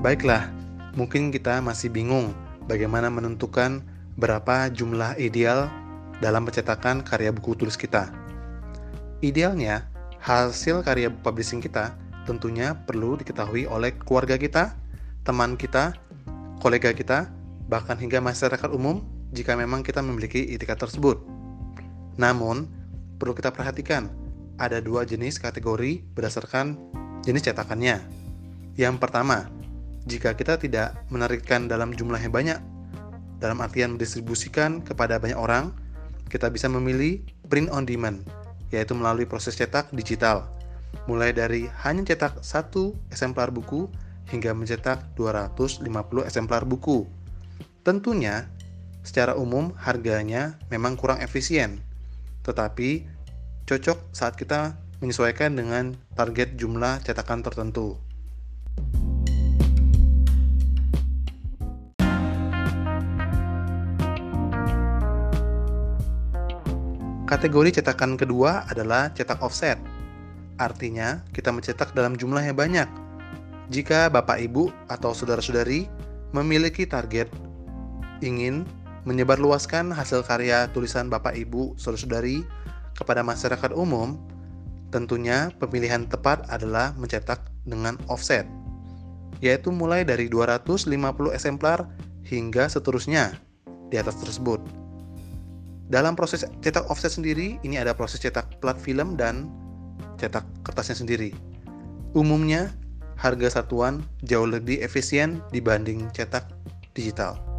Baiklah, mungkin kita masih bingung bagaimana menentukan berapa jumlah ideal dalam pencetakan karya buku tulis kita. Idealnya, hasil karya publishing kita tentunya perlu diketahui oleh keluarga kita, teman kita, kolega kita, bahkan hingga masyarakat umum jika memang kita memiliki itikat tersebut. Namun, perlu kita perhatikan, ada dua jenis kategori berdasarkan jenis cetakannya. Yang pertama, jika kita tidak menarikkan dalam jumlah yang banyak, dalam artian mendistribusikan kepada banyak orang, kita bisa memilih print on demand, yaitu melalui proses cetak digital, mulai dari hanya cetak satu eksemplar buku hingga mencetak 250 eksemplar buku. Tentunya, secara umum harganya memang kurang efisien, tetapi cocok saat kita menyesuaikan dengan target jumlah cetakan tertentu. Kategori cetakan kedua adalah cetak offset. Artinya, kita mencetak dalam jumlah yang banyak. Jika Bapak Ibu atau saudara-saudari memiliki target ingin menyebarluaskan hasil karya tulisan Bapak Ibu saudara-saudari kepada masyarakat umum, tentunya pemilihan tepat adalah mencetak dengan offset, yaitu mulai dari 250 eksemplar hingga seterusnya di atas tersebut. Dalam proses cetak offset sendiri, ini ada proses cetak plat film dan cetak kertasnya sendiri. Umumnya, harga satuan jauh lebih efisien dibanding cetak digital.